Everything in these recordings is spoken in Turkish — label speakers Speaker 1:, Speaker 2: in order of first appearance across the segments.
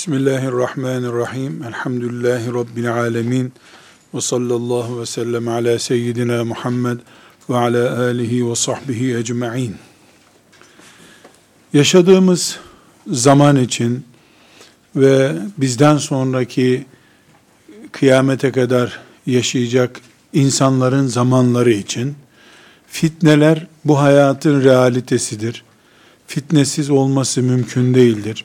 Speaker 1: Bismillahirrahmanirrahim. Elhamdülillahi Rabbil alemin. Ve sallallahu ve sellem ala seyyidina Muhammed ve ala alihi ve sahbihi ecma'in. Yaşadığımız zaman için ve bizden sonraki kıyamete kadar yaşayacak insanların zamanları için fitneler bu hayatın realitesidir. Fitnesiz olması mümkün değildir.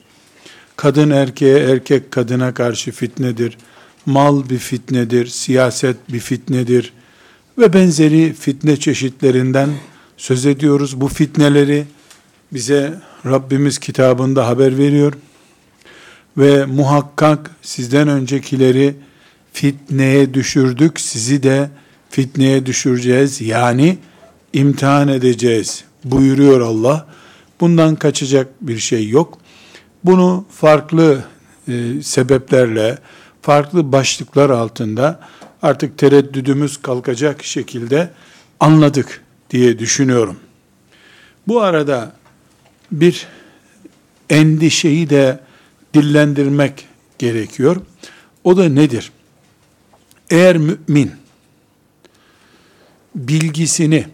Speaker 1: Kadın erkeğe, erkek kadına karşı fitnedir. Mal bir fitnedir, siyaset bir fitnedir ve benzeri fitne çeşitlerinden söz ediyoruz. Bu fitneleri bize Rabbimiz kitabında haber veriyor. Ve muhakkak sizden öncekileri fitneye düşürdük, sizi de fitneye düşüreceğiz. Yani imtihan edeceğiz buyuruyor Allah. Bundan kaçacak bir şey yok. Bunu farklı e, sebeplerle, farklı başlıklar altında artık tereddüdümüz kalkacak şekilde anladık diye düşünüyorum. Bu arada bir endişeyi de dillendirmek gerekiyor. O da nedir? Eğer mümin bilgisini,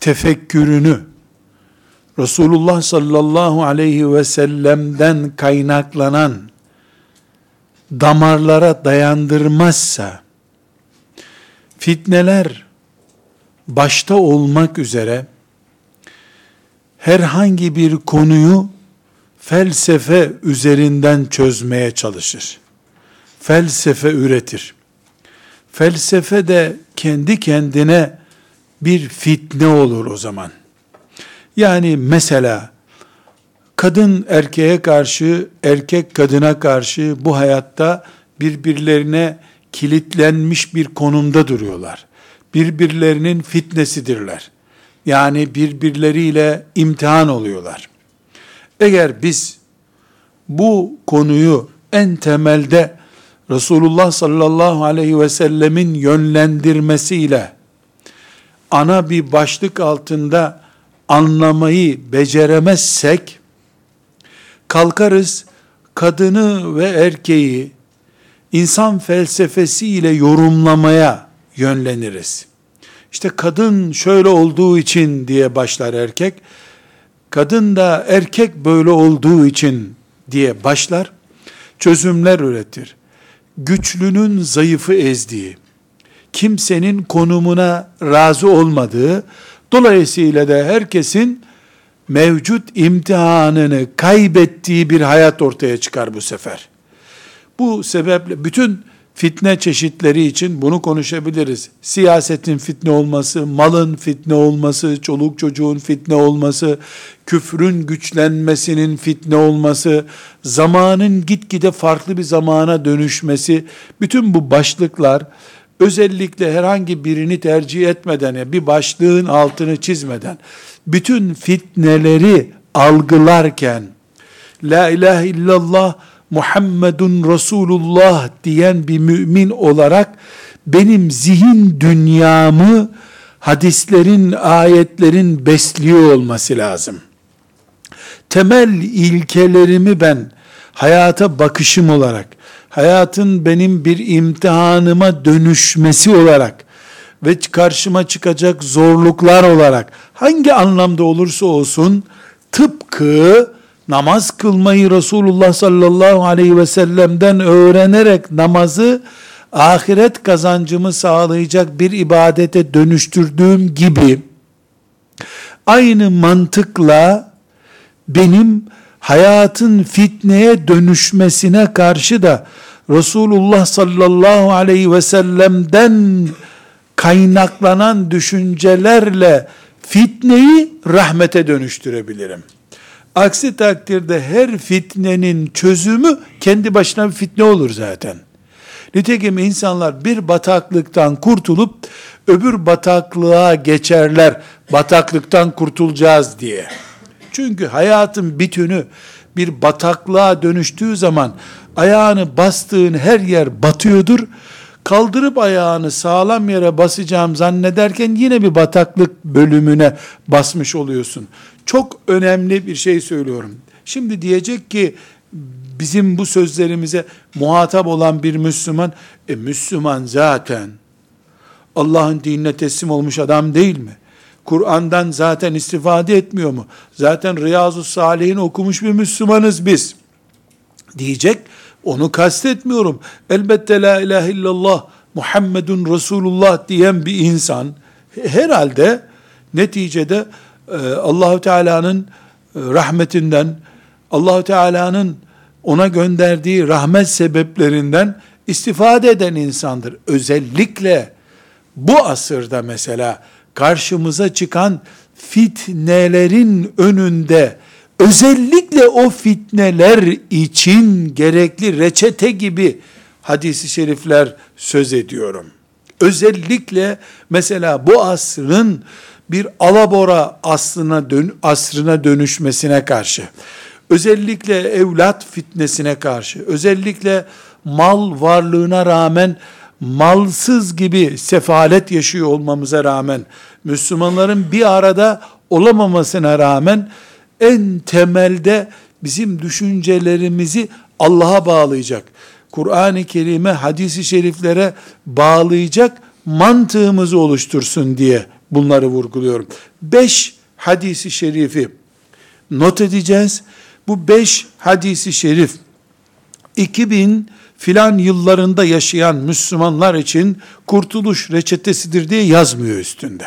Speaker 1: tefekkürünü Resulullah sallallahu aleyhi ve sellem'den kaynaklanan damarlara dayandırmazsa fitneler başta olmak üzere herhangi bir konuyu felsefe üzerinden çözmeye çalışır. Felsefe üretir. Felsefe de kendi kendine bir fitne olur o zaman. Yani mesela kadın erkeğe karşı, erkek kadına karşı bu hayatta birbirlerine kilitlenmiş bir konumda duruyorlar. Birbirlerinin fitnesidirler. Yani birbirleriyle imtihan oluyorlar. Eğer biz bu konuyu en temelde Resulullah sallallahu aleyhi ve sellemin yönlendirmesiyle ana bir başlık altında anlamayı beceremezsek kalkarız kadını ve erkeği insan felsefesiyle yorumlamaya yönleniriz. İşte kadın şöyle olduğu için diye başlar erkek. Kadın da erkek böyle olduğu için diye başlar. Çözümler üretir. Güçlünün zayıfı ezdiği, kimsenin konumuna razı olmadığı, dolayısıyla da herkesin mevcut imtihanını kaybettiği bir hayat ortaya çıkar bu sefer. Bu sebeple bütün fitne çeşitleri için bunu konuşabiliriz. Siyasetin fitne olması, malın fitne olması, çoluk çocuğun fitne olması, küfrün güçlenmesinin fitne olması, zamanın gitgide farklı bir zamana dönüşmesi, bütün bu başlıklar özellikle herhangi birini tercih etmeden, bir başlığın altını çizmeden, bütün fitneleri algılarken, La ilahe illallah Muhammedun Resulullah diyen bir mümin olarak, benim zihin dünyamı hadislerin, ayetlerin besliyor olması lazım. Temel ilkelerimi ben hayata bakışım olarak, hayatın benim bir imtihanıma dönüşmesi olarak ve karşıma çıkacak zorluklar olarak hangi anlamda olursa olsun tıpkı namaz kılmayı Resulullah sallallahu aleyhi ve sellem'den öğrenerek namazı ahiret kazancımı sağlayacak bir ibadete dönüştürdüğüm gibi aynı mantıkla benim hayatın fitneye dönüşmesine karşı da Resulullah sallallahu aleyhi ve sellem'den kaynaklanan düşüncelerle fitneyi rahmete dönüştürebilirim. Aksi takdirde her fitnenin çözümü kendi başına bir fitne olur zaten. Nitekim insanlar bir bataklıktan kurtulup öbür bataklığa geçerler. Bataklıktan kurtulacağız diye. Çünkü hayatın bütünü bir bataklığa dönüştüğü zaman ayağını bastığın her yer batıyordur. Kaldırıp ayağını sağlam yere basacağım zannederken yine bir bataklık bölümüne basmış oluyorsun. Çok önemli bir şey söylüyorum. Şimdi diyecek ki bizim bu sözlerimize muhatap olan bir Müslüman, e Müslüman zaten Allah'ın dinine teslim olmuş adam değil mi? Kur'an'dan zaten istifade etmiyor mu? Zaten Riyazu Salih'in okumuş bir Müslümanız biz. Diyecek, onu kastetmiyorum. Elbette la ilahe illallah Muhammedun Resulullah diyen bir insan herhalde neticede e, Allahu Teala'nın e, rahmetinden, Allahu Teala'nın ona gönderdiği rahmet sebeplerinden istifade eden insandır. Özellikle bu asırda mesela karşımıza çıkan fitnelerin önünde özellikle o fitneler için gerekli reçete gibi hadisi şerifler söz ediyorum. Özellikle mesela bu asrın bir alabora aslına dön, asrına dönüşmesine karşı, özellikle evlat fitnesine karşı, özellikle mal varlığına rağmen malsız gibi sefalet yaşıyor olmamıza rağmen, Müslümanların bir arada olamamasına rağmen, en temelde bizim düşüncelerimizi Allah'a bağlayacak, Kur'an-ı Kerim'e, hadisi şeriflere bağlayacak mantığımızı oluştursun diye bunları vurguluyorum. Beş hadisi şerifi not edeceğiz. Bu beş hadisi şerif 2000 filan yıllarında yaşayan Müslümanlar için kurtuluş reçetesidir diye yazmıyor üstünde.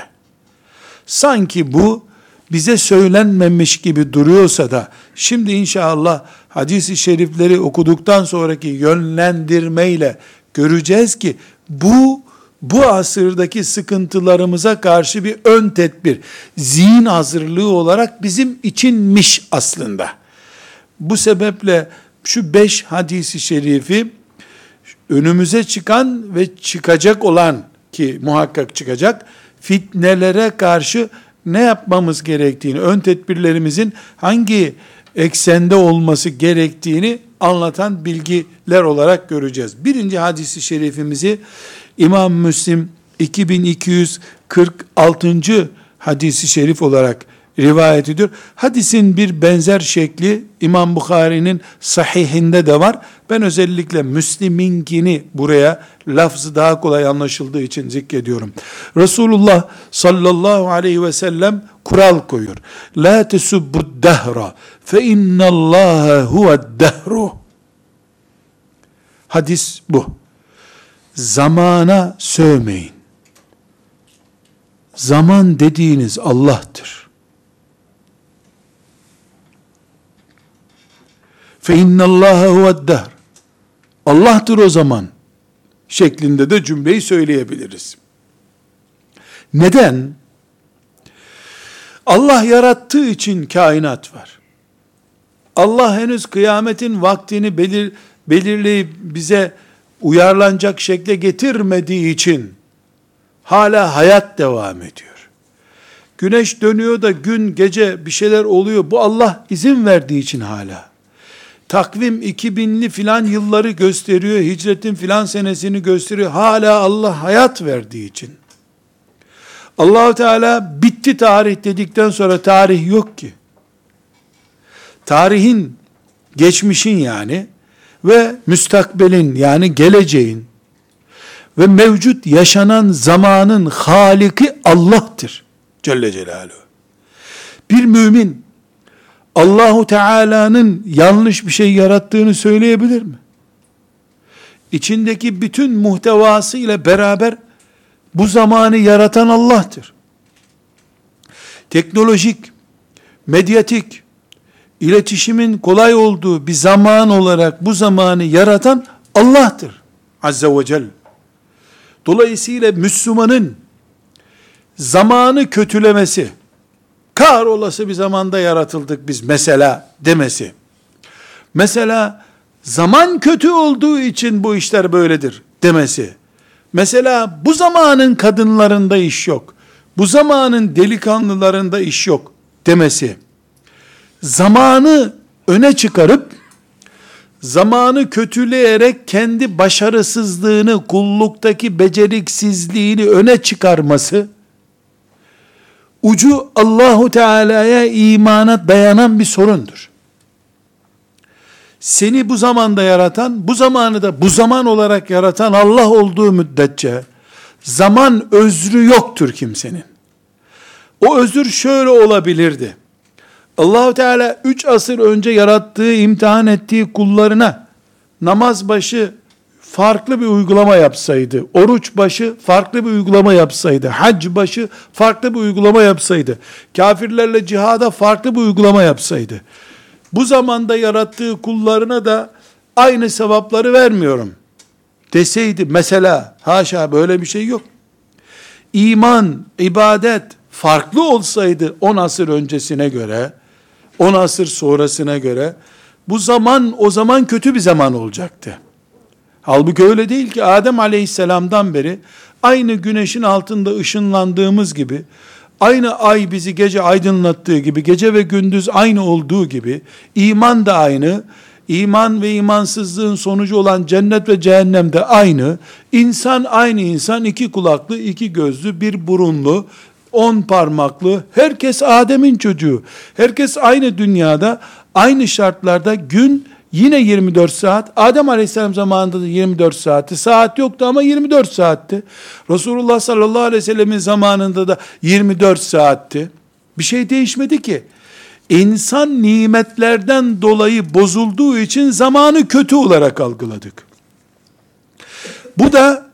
Speaker 1: Sanki bu bize söylenmemiş gibi duruyorsa da şimdi inşallah hadisi şerifleri okuduktan sonraki yönlendirmeyle göreceğiz ki bu bu asırdaki sıkıntılarımıza karşı bir ön tedbir, zihin hazırlığı olarak bizim içinmiş aslında. Bu sebeple şu beş hadisi şerifi önümüze çıkan ve çıkacak olan ki muhakkak çıkacak fitnelere karşı ne yapmamız gerektiğini, ön tedbirlerimizin hangi eksende olması gerektiğini anlatan bilgiler olarak göreceğiz. Birinci hadisi şerifimizi İmam Müslim 2246. hadisi şerif olarak rivayet ediyor. Hadisin bir benzer şekli İmam Bukhari'nin sahihinde de var. Ben özellikle Müslim'inkini buraya lafzı daha kolay anlaşıldığı için zikrediyorum. Resulullah sallallahu aleyhi ve sellem kural koyuyor. La tesubbu dehra fe innallaha huve dehru. Hadis bu. Zamana sövmeyin. Zaman dediğiniz Allah'tır. Fe innallâhe huveddehr. Allah'tır o zaman. Şeklinde de cümleyi söyleyebiliriz. Neden? Allah yarattığı için kainat var. Allah henüz kıyametin vaktini belir, belirleyip bize uyarlanacak şekle getirmediği için hala hayat devam ediyor. Güneş dönüyor da gün gece bir şeyler oluyor. Bu Allah izin verdiği için hala takvim 2000'li filan yılları gösteriyor, hicretin filan senesini gösteriyor. Hala Allah hayat verdiği için. Allahu Teala bitti tarih dedikten sonra tarih yok ki. Tarihin, geçmişin yani ve müstakbelin yani geleceğin ve mevcut yaşanan zamanın haliki Allah'tır. Celle Celaluhu. Bir mümin Allahu Teala'nın yanlış bir şey yarattığını söyleyebilir mi? İçindeki bütün muhtevası ile beraber bu zamanı yaratan Allah'tır. Teknolojik, medyatik, iletişimin kolay olduğu bir zaman olarak bu zamanı yaratan Allah'tır. Azze ve Celle. Dolayısıyla Müslümanın zamanı kötülemesi, kar olası bir zamanda yaratıldık biz mesela demesi. Mesela zaman kötü olduğu için bu işler böyledir demesi. Mesela bu zamanın kadınlarında iş yok. Bu zamanın delikanlılarında iş yok demesi. Zamanı öne çıkarıp zamanı kötüleyerek kendi başarısızlığını, kulluktaki beceriksizliğini öne çıkarması ucu Allahu Teala'ya imana dayanan bir sorundur. seni bu zamanda yaratan, bu zamanı da bu zaman olarak yaratan Allah olduğu müddetçe zaman özrü yoktur kimsenin. O özür şöyle olabilirdi. Allahu Teala 3 asır önce yarattığı, imtihan ettiği kullarına namaz başı farklı bir uygulama yapsaydı, oruç başı farklı bir uygulama yapsaydı, hac başı farklı bir uygulama yapsaydı, kafirlerle cihada farklı bir uygulama yapsaydı, bu zamanda yarattığı kullarına da aynı sevapları vermiyorum deseydi mesela, haşa böyle bir şey yok. İman, ibadet farklı olsaydı 10 asır öncesine göre, 10 asır sonrasına göre, bu zaman o zaman kötü bir zaman olacaktı. Halbuki öyle değil ki Adem aleyhisselamdan beri aynı güneşin altında ışınlandığımız gibi, aynı ay bizi gece aydınlattığı gibi, gece ve gündüz aynı olduğu gibi, iman da aynı, iman ve imansızlığın sonucu olan cennet ve cehennem de aynı, insan aynı insan, iki kulaklı, iki gözlü, bir burunlu, on parmaklı, herkes Adem'in çocuğu. Herkes aynı dünyada, aynı şartlarda gün Yine 24 saat. Adem Aleyhisselam zamanında da 24 saatti. Saat yoktu ama 24 saatti. Resulullah sallallahu aleyhi ve sellemin zamanında da 24 saatti. Bir şey değişmedi ki. İnsan nimetlerden dolayı bozulduğu için zamanı kötü olarak algıladık. Bu da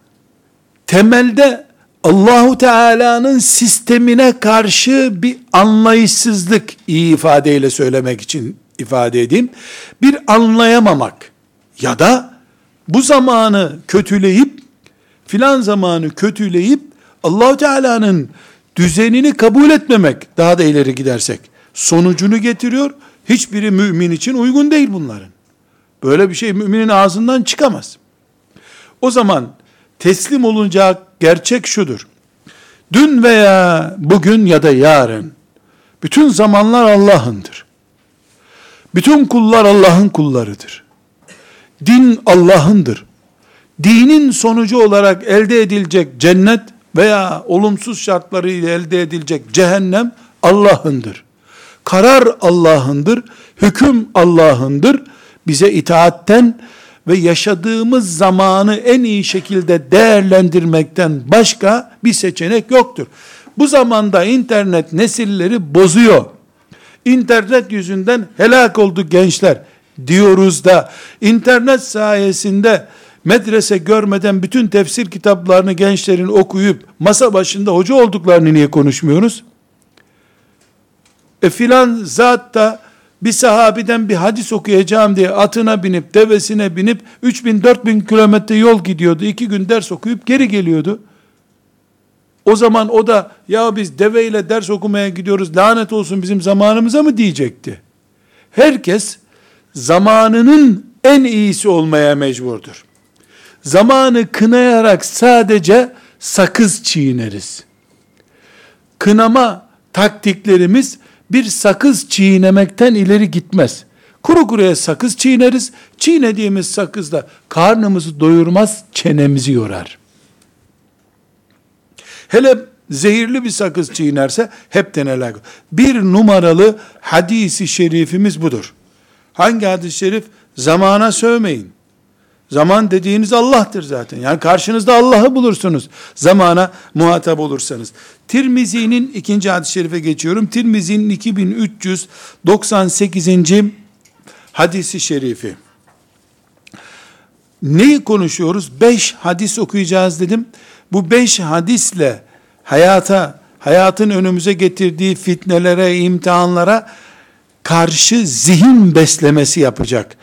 Speaker 1: temelde Allahu Teala'nın sistemine karşı bir anlayışsızlık iyi ifadeyle söylemek için ifade edeyim. Bir anlayamamak ya da bu zamanı kötüleyip filan zamanı kötüleyip Allahu Teala'nın düzenini kabul etmemek daha da ileri gidersek sonucunu getiriyor. Hiçbiri mümin için uygun değil bunların. Böyle bir şey müminin ağzından çıkamaz. O zaman teslim olunacak gerçek şudur. Dün veya bugün ya da yarın bütün zamanlar Allah'ındır. Bütün kullar Allah'ın kullarıdır. Din Allah'ındır. Dinin sonucu olarak elde edilecek cennet veya olumsuz şartlarıyla elde edilecek cehennem Allah'ındır. Karar Allah'ındır, hüküm Allah'ındır. Bize itaatten ve yaşadığımız zamanı en iyi şekilde değerlendirmekten başka bir seçenek yoktur. Bu zamanda internet nesilleri bozuyor. İnternet yüzünden helak oldu gençler diyoruz da internet sayesinde medrese görmeden bütün tefsir kitaplarını gençlerin okuyup masa başında hoca olduklarını niye konuşmuyoruz? E filan zat da bir sahabiden bir hadis okuyacağım diye atına binip devesine binip 3000 4000 kilometre yol gidiyordu. iki gün ders okuyup geri geliyordu. O zaman o da ya biz deveyle ders okumaya gidiyoruz lanet olsun bizim zamanımıza mı diyecekti? Herkes zamanının en iyisi olmaya mecburdur. Zamanı kınayarak sadece sakız çiğneriz. Kınama taktiklerimiz bir sakız çiğnemekten ileri gitmez. Kuru kuruya sakız çiğneriz. Çiğnediğimiz sakızla karnımızı doyurmaz, çenemizi yorar. Hele zehirli bir sakız çiğnerse hepten helak. Bir numaralı hadisi şerifimiz budur. Hangi hadis-i şerif? Zamana sövmeyin. Zaman dediğiniz Allah'tır zaten. Yani karşınızda Allah'ı bulursunuz. Zamana muhatap olursanız. Tirmizi'nin ikinci hadis-i şerife geçiyorum. Tirmizi'nin 2398. hadisi şerifi. Neyi konuşuyoruz? Beş hadis okuyacağız dedim bu beş hadisle hayata, hayatın önümüze getirdiği fitnelere, imtihanlara karşı zihin beslemesi yapacak.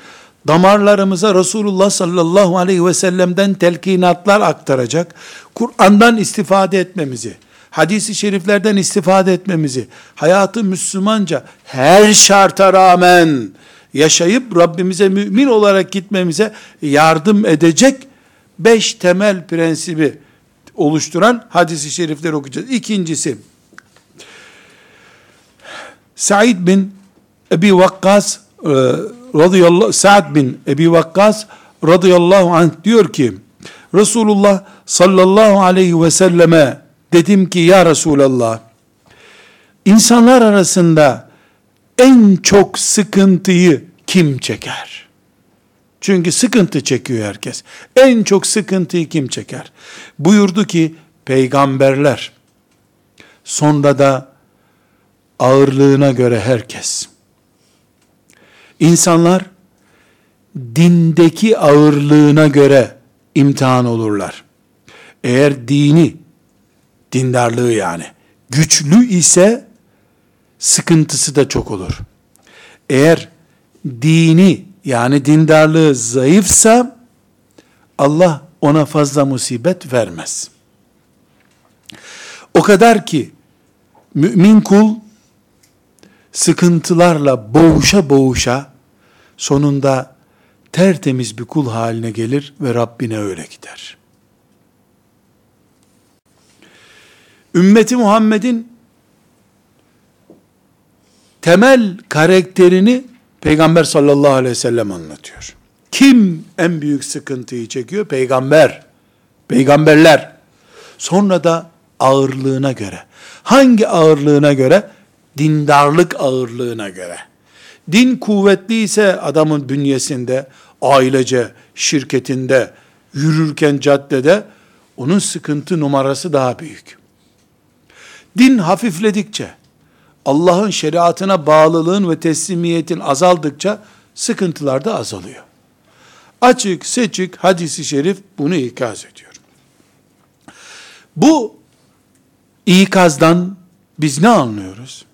Speaker 1: Damarlarımıza Resulullah sallallahu aleyhi ve sellem'den telkinatlar aktaracak. Kur'an'dan istifade etmemizi, hadisi şeriflerden istifade etmemizi, hayatı Müslümanca her şarta rağmen yaşayıp Rabbimize mümin olarak gitmemize yardım edecek beş temel prensibi oluşturan hadisi şerifleri okuyacağız. İkincisi, Said bin Ebi Vakkas e, radıyallahu Sa'd bin Ebi Vakkas radıyallahu anh diyor ki Resulullah sallallahu aleyhi ve selleme dedim ki ya Resulallah insanlar arasında en çok sıkıntıyı kim çeker? Çünkü sıkıntı çekiyor herkes. En çok sıkıntıyı kim çeker? Buyurdu ki peygamberler sonra da ağırlığına göre herkes. İnsanlar dindeki ağırlığına göre imtihan olurlar. Eğer dini, dindarlığı yani, güçlü ise sıkıntısı da çok olur. Eğer dini yani dindarlığı zayıfsa Allah ona fazla musibet vermez. O kadar ki mümin kul sıkıntılarla boğuşa boğuşa sonunda tertemiz bir kul haline gelir ve Rabbine öyle gider. Ümmeti Muhammed'in temel karakterini Peygamber sallallahu aleyhi ve sellem anlatıyor. Kim en büyük sıkıntıyı çekiyor? Peygamber. Peygamberler. Sonra da ağırlığına göre. Hangi ağırlığına göre? Dindarlık ağırlığına göre. Din kuvvetli ise adamın bünyesinde, ailece, şirketinde, yürürken caddede, onun sıkıntı numarası daha büyük. Din hafifledikçe, Allah'ın şeriatına bağlılığın ve teslimiyetin azaldıkça sıkıntılar da azalıyor. Açık seçik hadisi şerif bunu ikaz ediyor. Bu ikazdan biz ne anlıyoruz?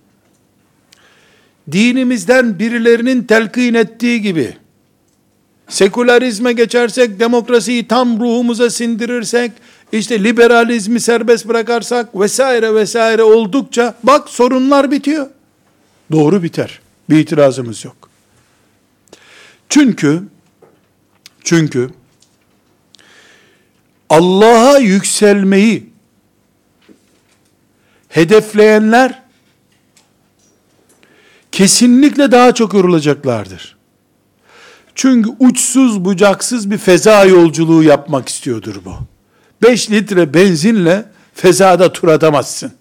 Speaker 1: Dinimizden birilerinin telkin ettiği gibi, sekülerizme geçersek, demokrasiyi tam ruhumuza sindirirsek, işte liberalizmi serbest bırakarsak vesaire vesaire oldukça bak sorunlar bitiyor. Doğru biter. Bir itirazımız yok. Çünkü çünkü Allah'a yükselmeyi hedefleyenler kesinlikle daha çok yorulacaklardır. Çünkü uçsuz bucaksız bir feza yolculuğu yapmak istiyordur bu. 5 litre benzinle fezada tur atamazsın.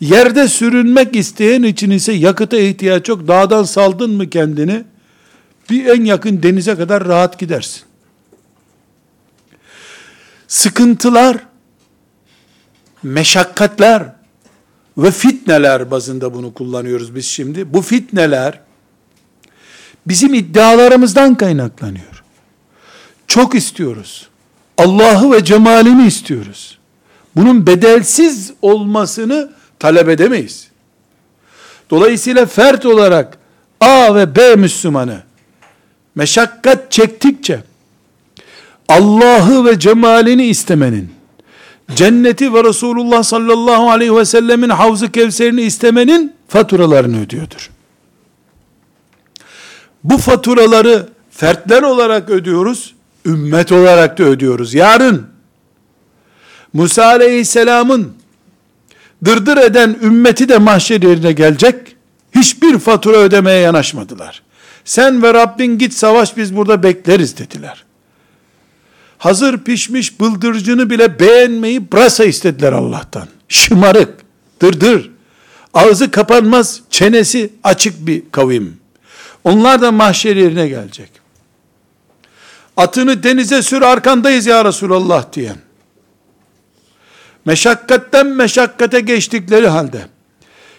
Speaker 1: Yerde sürünmek isteyen için ise yakıta ihtiyaç yok. Dağdan saldın mı kendini? Bir en yakın denize kadar rahat gidersin. Sıkıntılar, meşakkatler ve fitneler bazında bunu kullanıyoruz biz şimdi. Bu fitneler bizim iddialarımızdan kaynaklanıyor. Çok istiyoruz. Allah'ı ve cemalini istiyoruz. Bunun bedelsiz olmasını talep edemeyiz. Dolayısıyla fert olarak A ve B Müslümanı meşakkat çektikçe Allah'ı ve cemalini istemenin, cenneti ve Resulullah sallallahu aleyhi ve sellemin havzu kevserini istemenin faturalarını ödüyordur. Bu faturaları fertler olarak ödüyoruz, ümmet olarak da ödüyoruz. Yarın Musa aleyhisselamın dırdır eden ümmeti de mahşer yerine gelecek. Hiçbir fatura ödemeye yanaşmadılar. Sen ve Rabbin git savaş biz burada bekleriz dediler. Hazır pişmiş bıldırcını bile beğenmeyi brasa istediler Allah'tan. Şımarık, dırdır, ağzı kapanmaz, çenesi açık bir kavim. Onlar da mahşer yerine gelecek. Atını denize sür arkandayız ya Resulallah diyen. Meşakkatten meşakkate geçtikleri halde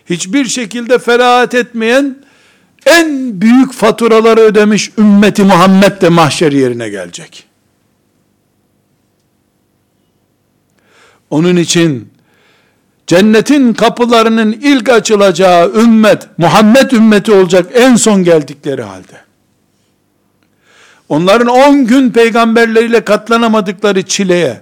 Speaker 1: hiçbir şekilde ferahat etmeyen en büyük faturaları ödemiş ümmeti Muhammed de mahşer yerine gelecek. Onun için cennetin kapılarının ilk açılacağı ümmet Muhammed ümmeti olacak en son geldikleri halde. Onların 10 gün peygamberleriyle katlanamadıkları çileye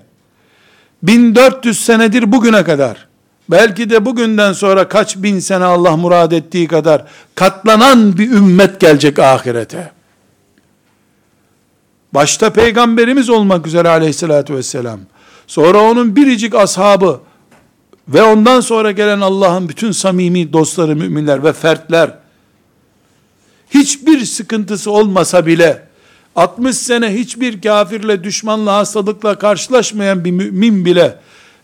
Speaker 1: 1400 senedir bugüne kadar belki de bugünden sonra kaç bin sene Allah murad ettiği kadar katlanan bir ümmet gelecek ahirete. Başta peygamberimiz olmak üzere aleyhissalatü vesselam. Sonra onun biricik ashabı ve ondan sonra gelen Allah'ın bütün samimi dostları, müminler ve fertler hiçbir sıkıntısı olmasa bile 60 sene hiçbir kafirle, düşmanla, hastalıkla karşılaşmayan bir mümin bile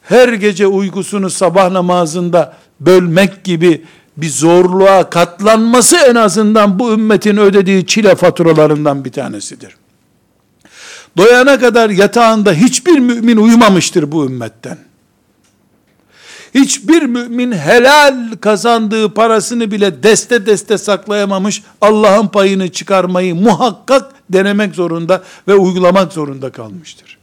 Speaker 1: her gece uykusunu sabah namazında bölmek gibi bir zorluğa katlanması en azından bu ümmetin ödediği çile faturalarından bir tanesidir. Doyana kadar yatağında hiçbir mümin uyumamıştır bu ümmetten. Hiçbir mümin helal kazandığı parasını bile deste deste saklayamamış, Allah'ın payını çıkarmayı muhakkak denemek zorunda ve uygulamak zorunda kalmıştır.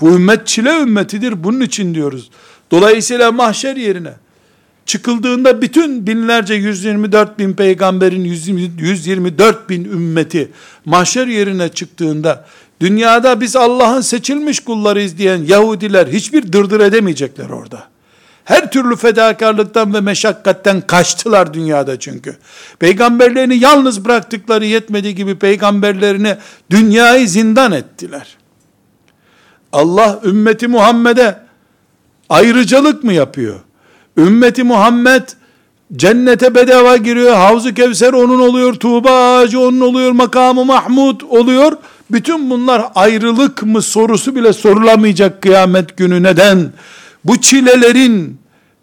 Speaker 1: Bu ümmet çile ümmetidir, bunun için diyoruz. Dolayısıyla mahşer yerine, çıkıldığında bütün binlerce 124 bin peygamberin 124 bin ümmeti mahşer yerine çıktığında dünyada biz Allah'ın seçilmiş kullarıyız diyen Yahudiler hiçbir dırdır edemeyecekler orada. Her türlü fedakarlıktan ve meşakkatten kaçtılar dünyada çünkü. Peygamberlerini yalnız bıraktıkları yetmediği gibi peygamberlerini dünyayı zindan ettiler. Allah ümmeti Muhammed'e ayrıcalık mı yapıyor? Ümmeti Muhammed cennete bedava giriyor, Havzu Kevser onun oluyor, Tuğba ağacı onun oluyor, makamı Mahmud oluyor. Bütün bunlar ayrılık mı sorusu bile sorulamayacak kıyamet günü. Neden? Bu çilelerin,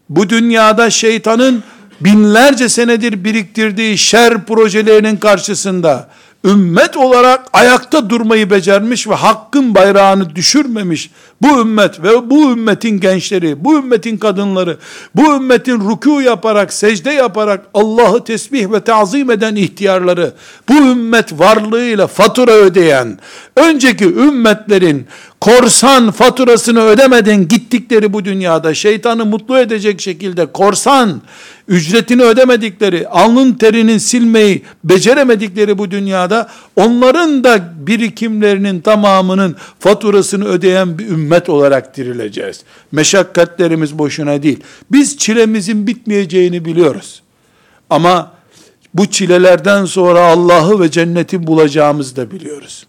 Speaker 1: bu dünyada şeytanın binlerce senedir biriktirdiği şer projelerinin karşısında ümmet olarak ayakta durmayı becermiş ve hakkın bayrağını düşürmemiş bu ümmet ve bu ümmetin gençleri, bu ümmetin kadınları, bu ümmetin ruku yaparak, secde yaparak Allah'ı tesbih ve tazim eden ihtiyarları, bu ümmet varlığıyla fatura ödeyen, önceki ümmetlerin korsan faturasını ödemeden gittikleri bu dünyada şeytanı mutlu edecek şekilde korsan ücretini ödemedikleri, alnın terinin silmeyi beceremedikleri bu dünyada onların da birikimlerinin tamamının faturasını ödeyen bir ümmet olarak dirileceğiz. Meşakkatlerimiz boşuna değil. Biz çilemizin bitmeyeceğini biliyoruz. Ama bu çilelerden sonra Allah'ı ve cenneti bulacağımızı da biliyoruz.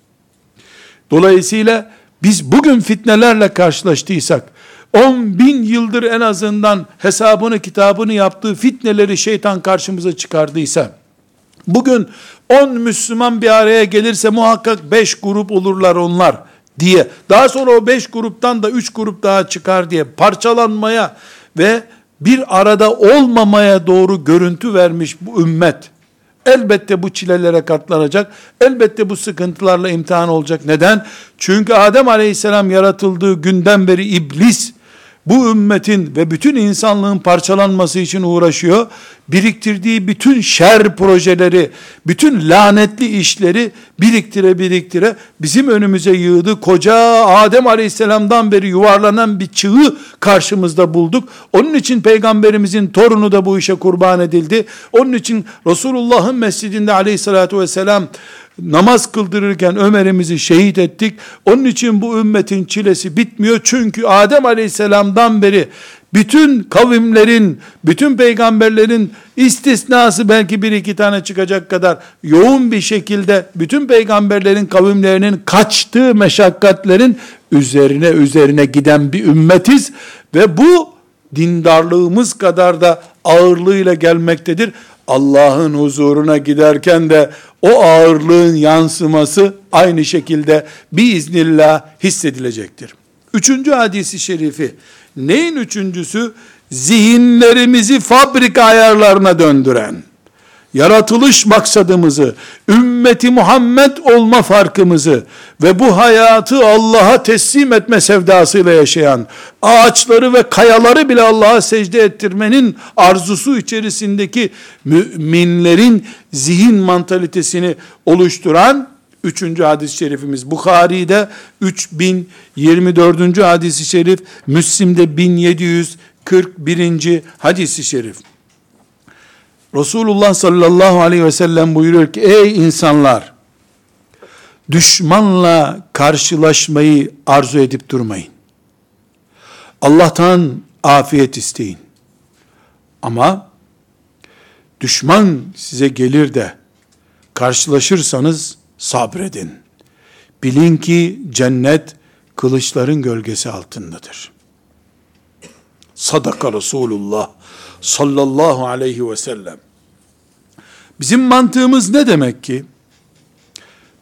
Speaker 1: Dolayısıyla biz bugün fitnelerle karşılaştıysak, 10 bin yıldır en azından hesabını kitabını yaptığı fitneleri şeytan karşımıza çıkardıysa, bugün 10 Müslüman bir araya gelirse muhakkak 5 grup olurlar onlar diye, daha sonra o 5 gruptan da 3 grup daha çıkar diye parçalanmaya ve bir arada olmamaya doğru görüntü vermiş bu ümmet, Elbette bu çilelere katlanacak. Elbette bu sıkıntılarla imtihan olacak. Neden? Çünkü Adem Aleyhisselam yaratıldığı günden beri iblis bu ümmetin ve bütün insanlığın parçalanması için uğraşıyor. Biriktirdiği bütün şer projeleri, bütün lanetli işleri biriktire biriktire bizim önümüze yığdı. Koca Adem Aleyhisselam'dan beri yuvarlanan bir çığı karşımızda bulduk. Onun için peygamberimizin torunu da bu işe kurban edildi. Onun için Resulullah'ın mescidinde aleyhissalatü vesselam namaz kıldırırken Ömer'imizi şehit ettik. Onun için bu ümmetin çilesi bitmiyor. Çünkü Adem Aleyhisselam'dan beri bütün kavimlerin, bütün peygamberlerin istisnası belki bir iki tane çıkacak kadar yoğun bir şekilde bütün peygamberlerin kavimlerinin kaçtığı meşakkatlerin üzerine üzerine giden bir ümmetiz ve bu dindarlığımız kadar da ağırlığıyla gelmektedir. Allah'ın huzuruna giderken de o ağırlığın yansıması aynı şekilde biiznillah hissedilecektir. Üçüncü hadisi şerifi, neyin üçüncüsü? Zihinlerimizi fabrika ayarlarına döndüren, yaratılış maksadımızı, ümmeti Muhammed olma farkımızı ve bu hayatı Allah'a teslim etme sevdasıyla yaşayan, ağaçları ve kayaları bile Allah'a secde ettirmenin arzusu içerisindeki müminlerin zihin mantalitesini oluşturan Üçüncü hadis-i şerifimiz Bukhari'de 3024. hadis-i şerif, Müslim'de 1741. hadis-i şerif. Resulullah sallallahu aleyhi ve sellem buyuruyor ki ey insanlar düşmanla karşılaşmayı arzu edip durmayın. Allah'tan afiyet isteyin. Ama düşman size gelir de karşılaşırsanız sabredin. Bilin ki cennet kılıçların gölgesi altındadır. Sadaka Resulullah sallallahu aleyhi ve sellem. Bizim mantığımız ne demek ki?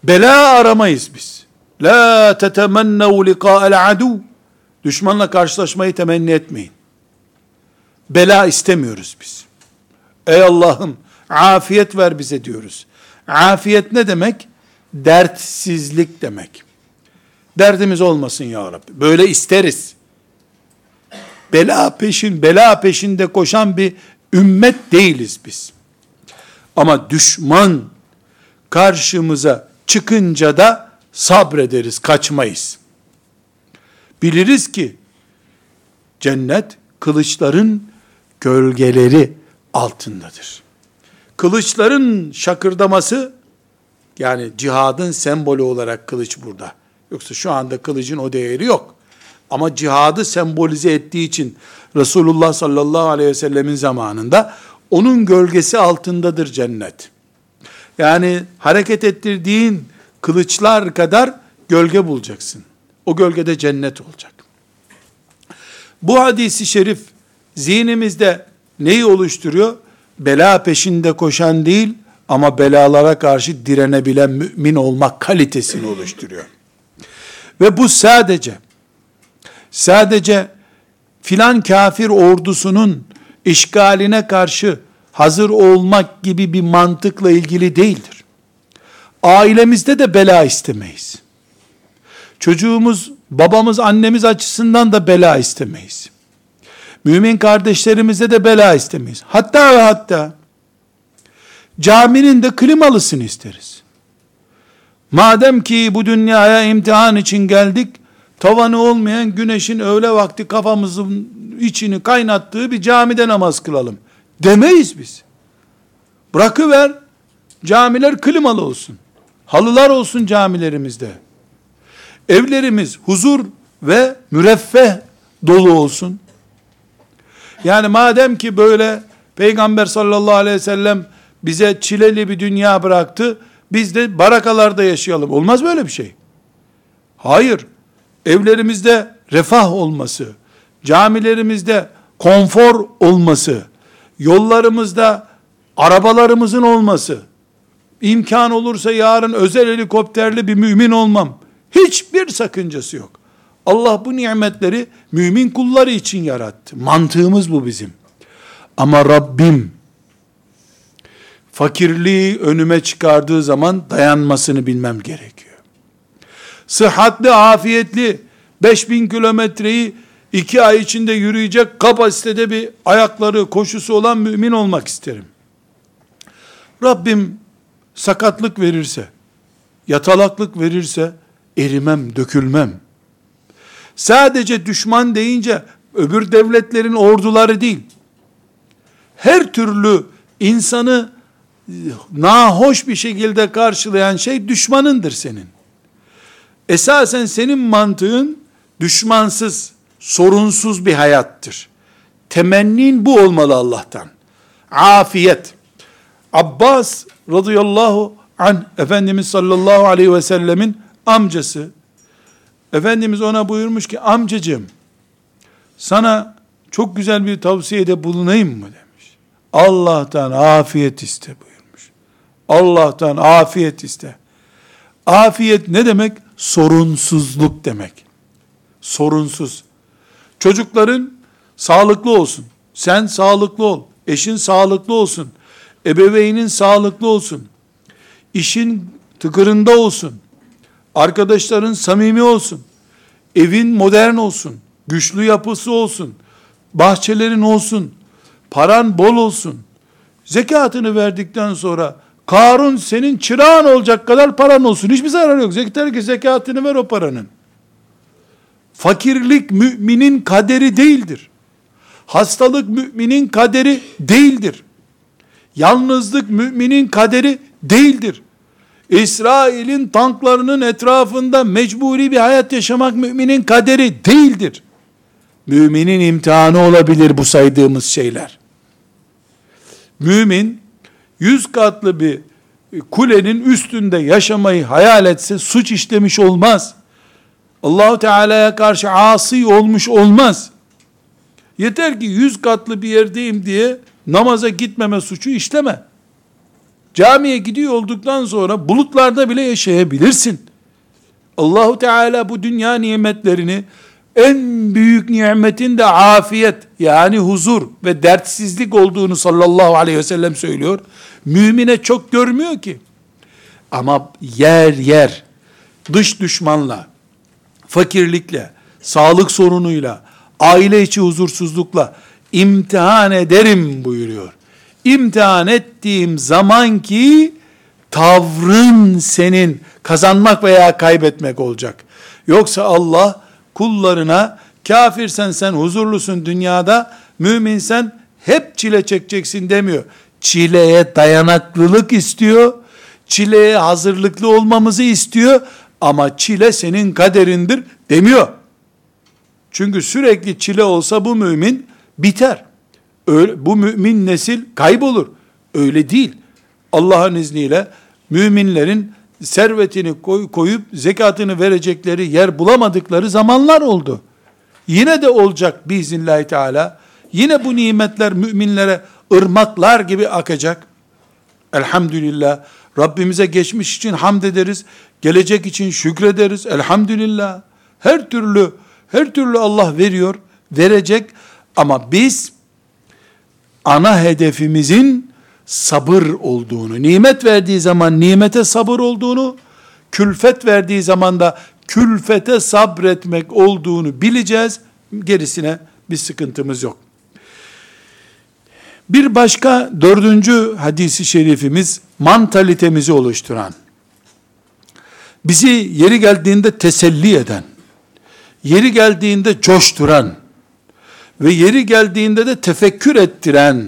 Speaker 1: Bela aramayız biz. La tetemennev liqa'el adu. Düşmanla karşılaşmayı temenni etmeyin. Bela istemiyoruz biz. Ey Allah'ım afiyet ver bize diyoruz. Afiyet ne demek? Dertsizlik demek. Derdimiz olmasın ya Rabbi. Böyle isteriz. Bela peşin, bela peşinde koşan bir ümmet değiliz biz. Ama düşman karşımıza çıkınca da sabrederiz, kaçmayız. Biliriz ki cennet kılıçların gölgeleri altındadır. Kılıçların şakırdaması yani cihadın sembolü olarak kılıç burada. Yoksa şu anda kılıcın o değeri yok. Ama cihadı sembolize ettiği için Resulullah sallallahu aleyhi ve sellemin zamanında onun gölgesi altındadır cennet. Yani hareket ettirdiğin kılıçlar kadar gölge bulacaksın. O gölgede cennet olacak. Bu hadisi şerif zihnimizde neyi oluşturuyor? Bela peşinde koşan değil ama belalara karşı direnebilen mümin olmak kalitesini oluşturuyor. Ve bu sadece sadece filan kafir ordusunun işgaline karşı hazır olmak gibi bir mantıkla ilgili değildir. Ailemizde de bela istemeyiz. Çocuğumuz, babamız, annemiz açısından da bela istemeyiz. Mümin kardeşlerimize de bela istemeyiz. Hatta ve hatta caminin de klimalısını isteriz. Madem ki bu dünyaya imtihan için geldik, tavanı olmayan güneşin öğle vakti kafamızın içini kaynattığı bir camide namaz kılalım. Demeyiz biz. Bırakıver, camiler klimalı olsun. Halılar olsun camilerimizde. Evlerimiz huzur ve müreffeh dolu olsun. Yani madem ki böyle Peygamber sallallahu aleyhi ve sellem bize çileli bir dünya bıraktı, biz de barakalarda yaşayalım. Olmaz böyle bir şey. Hayır. Evlerimizde refah olması, camilerimizde konfor olması, yollarımızda arabalarımızın olması, imkan olursa yarın özel helikopterli bir mümin olmam, hiçbir sakıncası yok. Allah bu nimetleri mümin kulları için yarattı. Mantığımız bu bizim. Ama Rabbim fakirliği önüme çıkardığı zaman dayanmasını bilmem gerekiyor. Sıhhatli, afiyetli 5000 kilometreyi iki ay içinde yürüyecek kapasitede bir ayakları, koşusu olan mümin olmak isterim. Rabbim sakatlık verirse, yatalaklık verirse erimem, dökülmem. Sadece düşman deyince öbür devletlerin orduları değil. Her türlü insanı nahoş bir şekilde karşılayan şey düşmanındır senin. Esasen senin mantığın düşmansız, sorunsuz bir hayattır. Temennin bu olmalı Allah'tan. Afiyet. Abbas radıyallahu an Efendimiz sallallahu aleyhi ve sellemin amcası. Efendimiz ona buyurmuş ki amcacığım sana çok güzel bir tavsiyede bulunayım mı demiş. Allah'tan afiyet iste buyurmuş. Allah'tan afiyet iste. Afiyet ne demek? Sorunsuzluk demek. Sorunsuz. Çocukların sağlıklı olsun. Sen sağlıklı ol. Eşin sağlıklı olsun. Ebeveynin sağlıklı olsun. İşin tıkırında olsun. Arkadaşların samimi olsun. Evin modern olsun. Güçlü yapısı olsun. Bahçelerin olsun. Paran bol olsun. Zekatını verdikten sonra Karun senin çırağın olacak kadar paran olsun. Hiçbir zarar yok. Yeter ki zekatını ver o paranın. Fakirlik müminin kaderi değildir. Hastalık müminin kaderi değildir. Yalnızlık müminin kaderi değildir. İsrail'in tanklarının etrafında mecburi bir hayat yaşamak müminin kaderi değildir. Müminin imtihanı olabilir bu saydığımız şeyler. Mümin yüz katlı bir kulenin üstünde yaşamayı hayal etse suç işlemiş olmaz. Allahu Teala'ya karşı asi olmuş olmaz. Yeter ki yüz katlı bir yerdeyim diye namaza gitmeme suçu işleme. Camiye gidiyor olduktan sonra bulutlarda bile yaşayabilirsin. Allahu Teala bu dünya nimetlerini en büyük nimetin de afiyet yani huzur ve dertsizlik olduğunu sallallahu aleyhi ve sellem söylüyor. Mümine çok görmüyor ki. Ama yer yer dış düşmanla, fakirlikle, sağlık sorunuyla, aile içi huzursuzlukla imtihan ederim buyuruyor. İmtihan ettiğim zaman ki tavrın senin kazanmak veya kaybetmek olacak. Yoksa Allah kullarına kafirsen sen huzurlusun dünyada, müminsen hep çile çekeceksin demiyor. Çileye dayanıklılık istiyor. Çileye hazırlıklı olmamızı istiyor ama çile senin kaderindir demiyor. Çünkü sürekli çile olsa bu mümin biter. Öyle, bu mümin nesil kaybolur. Öyle değil. Allah'ın izniyle müminlerin servetini koy, koyup zekatını verecekleri yer bulamadıkları zamanlar oldu. Yine de olacak biiznillahü teala. Yine bu nimetler müminlere ırmaklar gibi akacak. Elhamdülillah. Rabbimize geçmiş için hamd ederiz. Gelecek için şükrederiz. Elhamdülillah. Her türlü her türlü Allah veriyor, verecek ama biz ana hedefimizin sabır olduğunu, nimet verdiği zaman nimete sabır olduğunu, külfet verdiği zaman da külfete sabretmek olduğunu bileceğiz. Gerisine bir sıkıntımız yok. Bir başka dördüncü hadisi şerifimiz mantalitemizi oluşturan, bizi yeri geldiğinde teselli eden, yeri geldiğinde coşturan ve yeri geldiğinde de tefekkür ettiren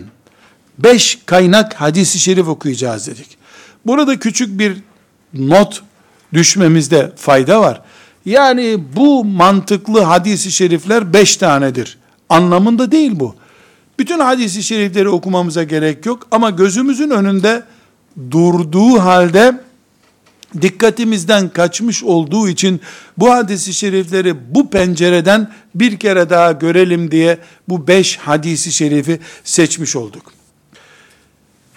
Speaker 1: beş kaynak hadisi şerif okuyacağız dedik. Burada küçük bir not düşmemizde fayda var. Yani bu mantıklı hadisi şerifler beş tanedir. Anlamında değil bu. Bütün hadisi şerifleri okumamıza gerek yok ama gözümüzün önünde durduğu halde dikkatimizden kaçmış olduğu için bu hadisi şerifleri bu pencereden bir kere daha görelim diye bu beş hadisi şerifi seçmiş olduk.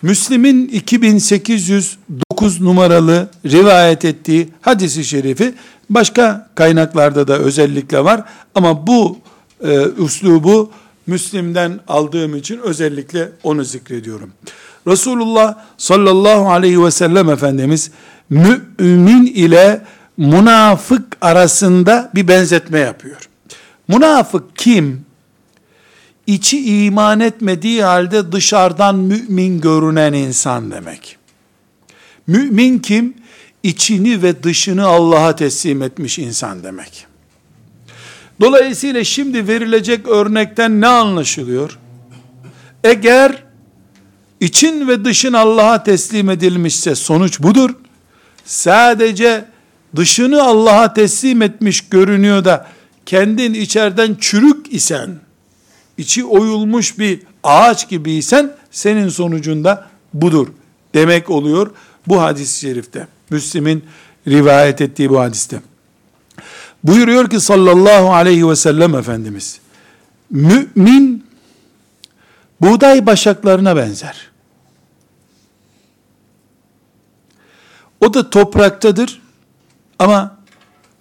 Speaker 1: Müslim'in 2809 numaralı rivayet ettiği hadisi şerifi başka kaynaklarda da özellikle var ama bu e, üslubu Müslim'den aldığım için özellikle onu zikrediyorum. Resulullah sallallahu aleyhi ve sellem Efendimiz mümin ile münafık arasında bir benzetme yapıyor. Münafık kim? İçi iman etmediği halde dışarıdan mümin görünen insan demek. Mümin kim? İçini ve dışını Allah'a teslim etmiş insan demek. Dolayısıyla şimdi verilecek örnekten ne anlaşılıyor? Eğer için ve dışın Allah'a teslim edilmişse sonuç budur sadece dışını Allah'a teslim etmiş görünüyor da kendin içeriden çürük isen, içi oyulmuş bir ağaç gibiysen senin sonucunda budur demek oluyor bu hadis-i şerifte. Müslim'in rivayet ettiği bu hadiste. Buyuruyor ki sallallahu aleyhi ve sellem Efendimiz, mümin buğday başaklarına benzer. O da topraktadır ama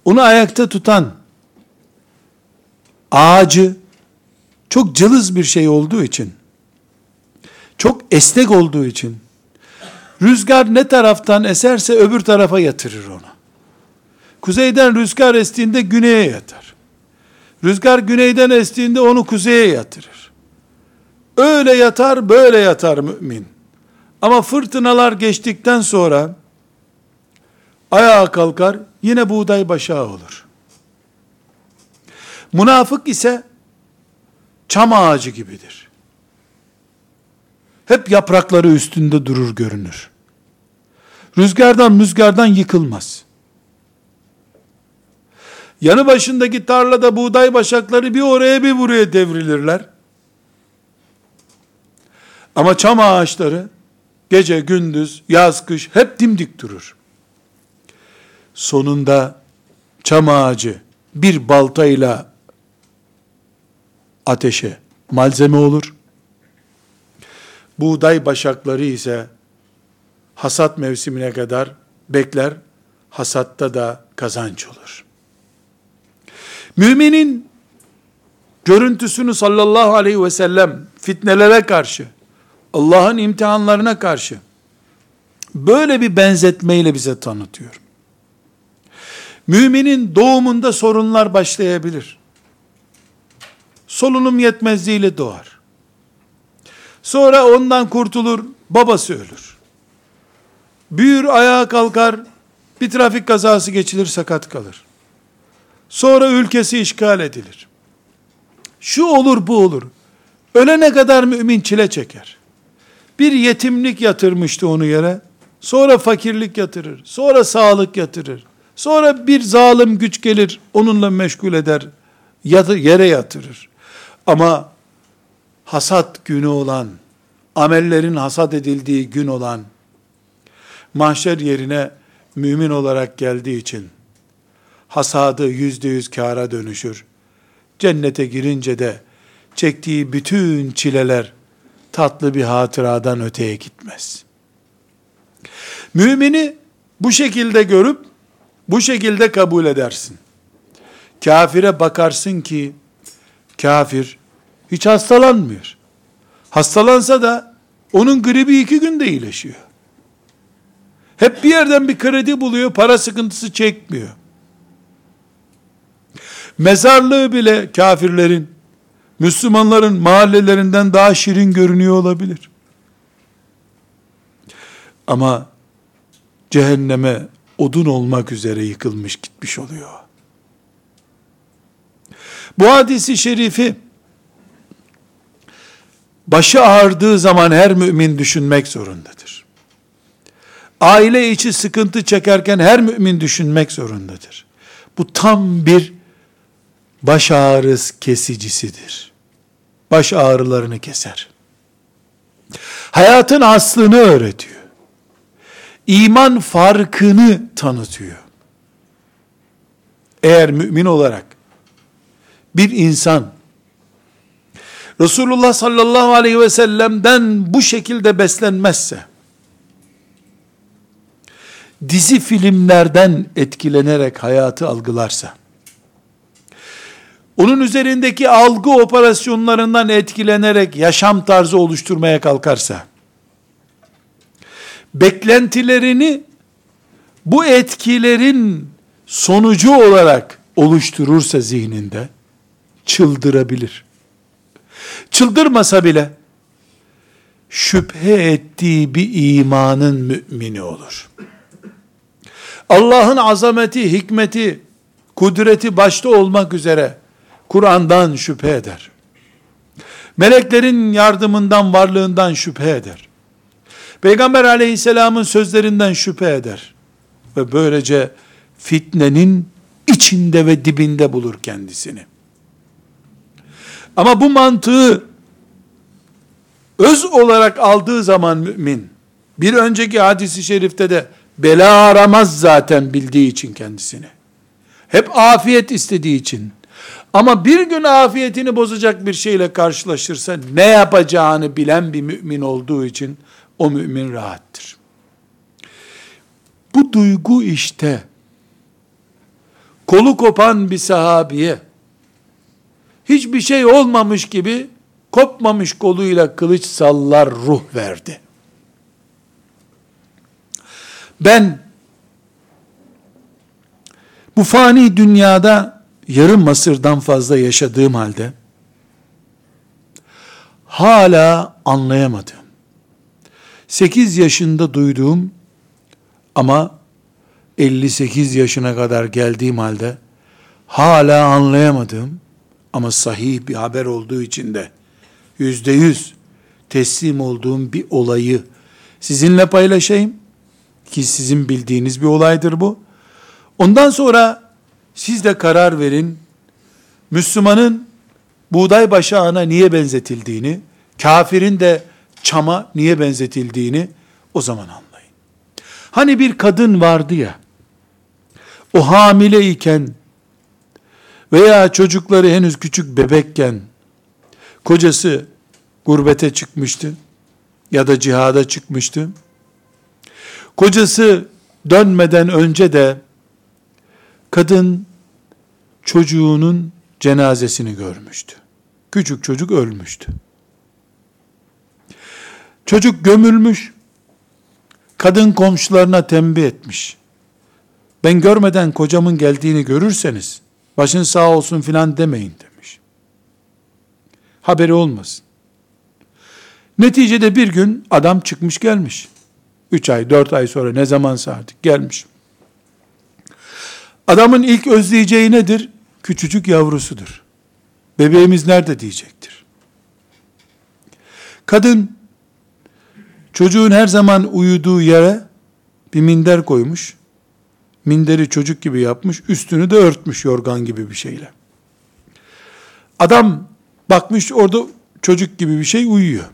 Speaker 1: onu ayakta tutan ağacı çok cılız bir şey olduğu için, çok esnek olduğu için, rüzgar ne taraftan eserse öbür tarafa yatırır onu. Kuzeyden rüzgar estiğinde güneye yatar. Rüzgar güneyden estiğinde onu kuzeye yatırır. Öyle yatar, böyle yatar mümin. Ama fırtınalar geçtikten sonra ayağa kalkar, yine buğday başağı olur. Münafık ise çam ağacı gibidir. Hep yaprakları üstünde durur görünür. Rüzgardan müzgardan yıkılmaz. Yanı başındaki tarlada buğday başakları bir oraya bir buraya devrilirler. Ama çam ağaçları gece gündüz yaz kış hep dimdik durur sonunda çam ağacı bir baltayla ateşe malzeme olur. Buğday başakları ise hasat mevsimine kadar bekler, hasatta da kazanç olur. Müminin görüntüsünü sallallahu aleyhi ve sellem fitnelere karşı, Allah'ın imtihanlarına karşı böyle bir benzetmeyle bize tanıtıyor. Müminin doğumunda sorunlar başlayabilir. Solunum yetmezliğiyle doğar. Sonra ondan kurtulur, babası ölür. Büyür, ayağa kalkar, bir trafik kazası geçilir, sakat kalır. Sonra ülkesi işgal edilir. Şu olur, bu olur. Ölene kadar mümin çile çeker. Bir yetimlik yatırmıştı onu yere. Sonra fakirlik yatırır. Sonra sağlık yatırır. Sonra bir zalim güç gelir, onunla meşgul eder, yere yatırır. Ama hasat günü olan, amellerin hasat edildiği gün olan, mahşer yerine mümin olarak geldiği için, hasadı yüzde yüz kâra dönüşür. Cennete girince de, çektiği bütün çileler, tatlı bir hatıradan öteye gitmez. Mümini bu şekilde görüp, bu şekilde kabul edersin. Kafire bakarsın ki, kafir hiç hastalanmıyor. Hastalansa da onun gribi iki günde iyileşiyor. Hep bir yerden bir kredi buluyor, para sıkıntısı çekmiyor. Mezarlığı bile kafirlerin, Müslümanların mahallelerinden daha şirin görünüyor olabilir. Ama cehenneme odun olmak üzere yıkılmış gitmiş oluyor. Bu hadisi şerifi başı ağrıdığı zaman her mümin düşünmek zorundadır. Aile içi sıkıntı çekerken her mümin düşünmek zorundadır. Bu tam bir baş ağrıs kesicisidir. Baş ağrılarını keser. Hayatın aslını öğretiyor. İman farkını tanıtıyor. Eğer mümin olarak bir insan Resulullah sallallahu aleyhi ve sellem'den bu şekilde beslenmezse, dizi filmlerden etkilenerek hayatı algılarsa, onun üzerindeki algı operasyonlarından etkilenerek yaşam tarzı oluşturmaya kalkarsa, beklentilerini bu etkilerin sonucu olarak oluşturursa zihninde, çıldırabilir. Çıldırmasa bile, şüphe ettiği bir imanın mümini olur. Allah'ın azameti, hikmeti, kudreti başta olmak üzere Kur'an'dan şüphe eder. Meleklerin yardımından, varlığından şüphe eder. Peygamber aleyhisselamın sözlerinden şüphe eder. Ve böylece fitnenin içinde ve dibinde bulur kendisini. Ama bu mantığı öz olarak aldığı zaman mümin, bir önceki hadisi şerifte de bela aramaz zaten bildiği için kendisini. Hep afiyet istediği için. Ama bir gün afiyetini bozacak bir şeyle karşılaşırsa ne yapacağını bilen bir mümin olduğu için o mümin rahattır. Bu duygu işte kolu kopan bir sahabiye hiçbir şey olmamış gibi kopmamış koluyla kılıç sallar ruh verdi. Ben bu fani dünyada yarım asırdan fazla yaşadığım halde hala anlayamadım. 8 yaşında duyduğum ama 58 yaşına kadar geldiğim halde hala anlayamadığım ama sahih bir haber olduğu için de yüzde yüz teslim olduğum bir olayı sizinle paylaşayım ki sizin bildiğiniz bir olaydır bu. Ondan sonra siz de karar verin. Müslümanın buğday başağına niye benzetildiğini, kafirin de çama niye benzetildiğini o zaman anlayın. Hani bir kadın vardı ya, o hamileyken veya çocukları henüz küçük bebekken kocası gurbete çıkmıştı ya da cihada çıkmıştı. Kocası dönmeden önce de kadın çocuğunun cenazesini görmüştü. Küçük çocuk ölmüştü. Çocuk gömülmüş. Kadın komşularına tembih etmiş. Ben görmeden kocamın geldiğini görürseniz başın sağ olsun filan demeyin demiş. Haberi olmasın. Neticede bir gün adam çıkmış gelmiş. Üç ay, dört ay sonra ne zaman artık gelmiş. Adamın ilk özleyeceği nedir? Küçücük yavrusudur. Bebeğimiz nerede diyecektir. Kadın çocuğun her zaman uyuduğu yere bir minder koymuş. Minderi çocuk gibi yapmış, üstünü de örtmüş yorgan gibi bir şeyle. Adam bakmış orada çocuk gibi bir şey uyuyor.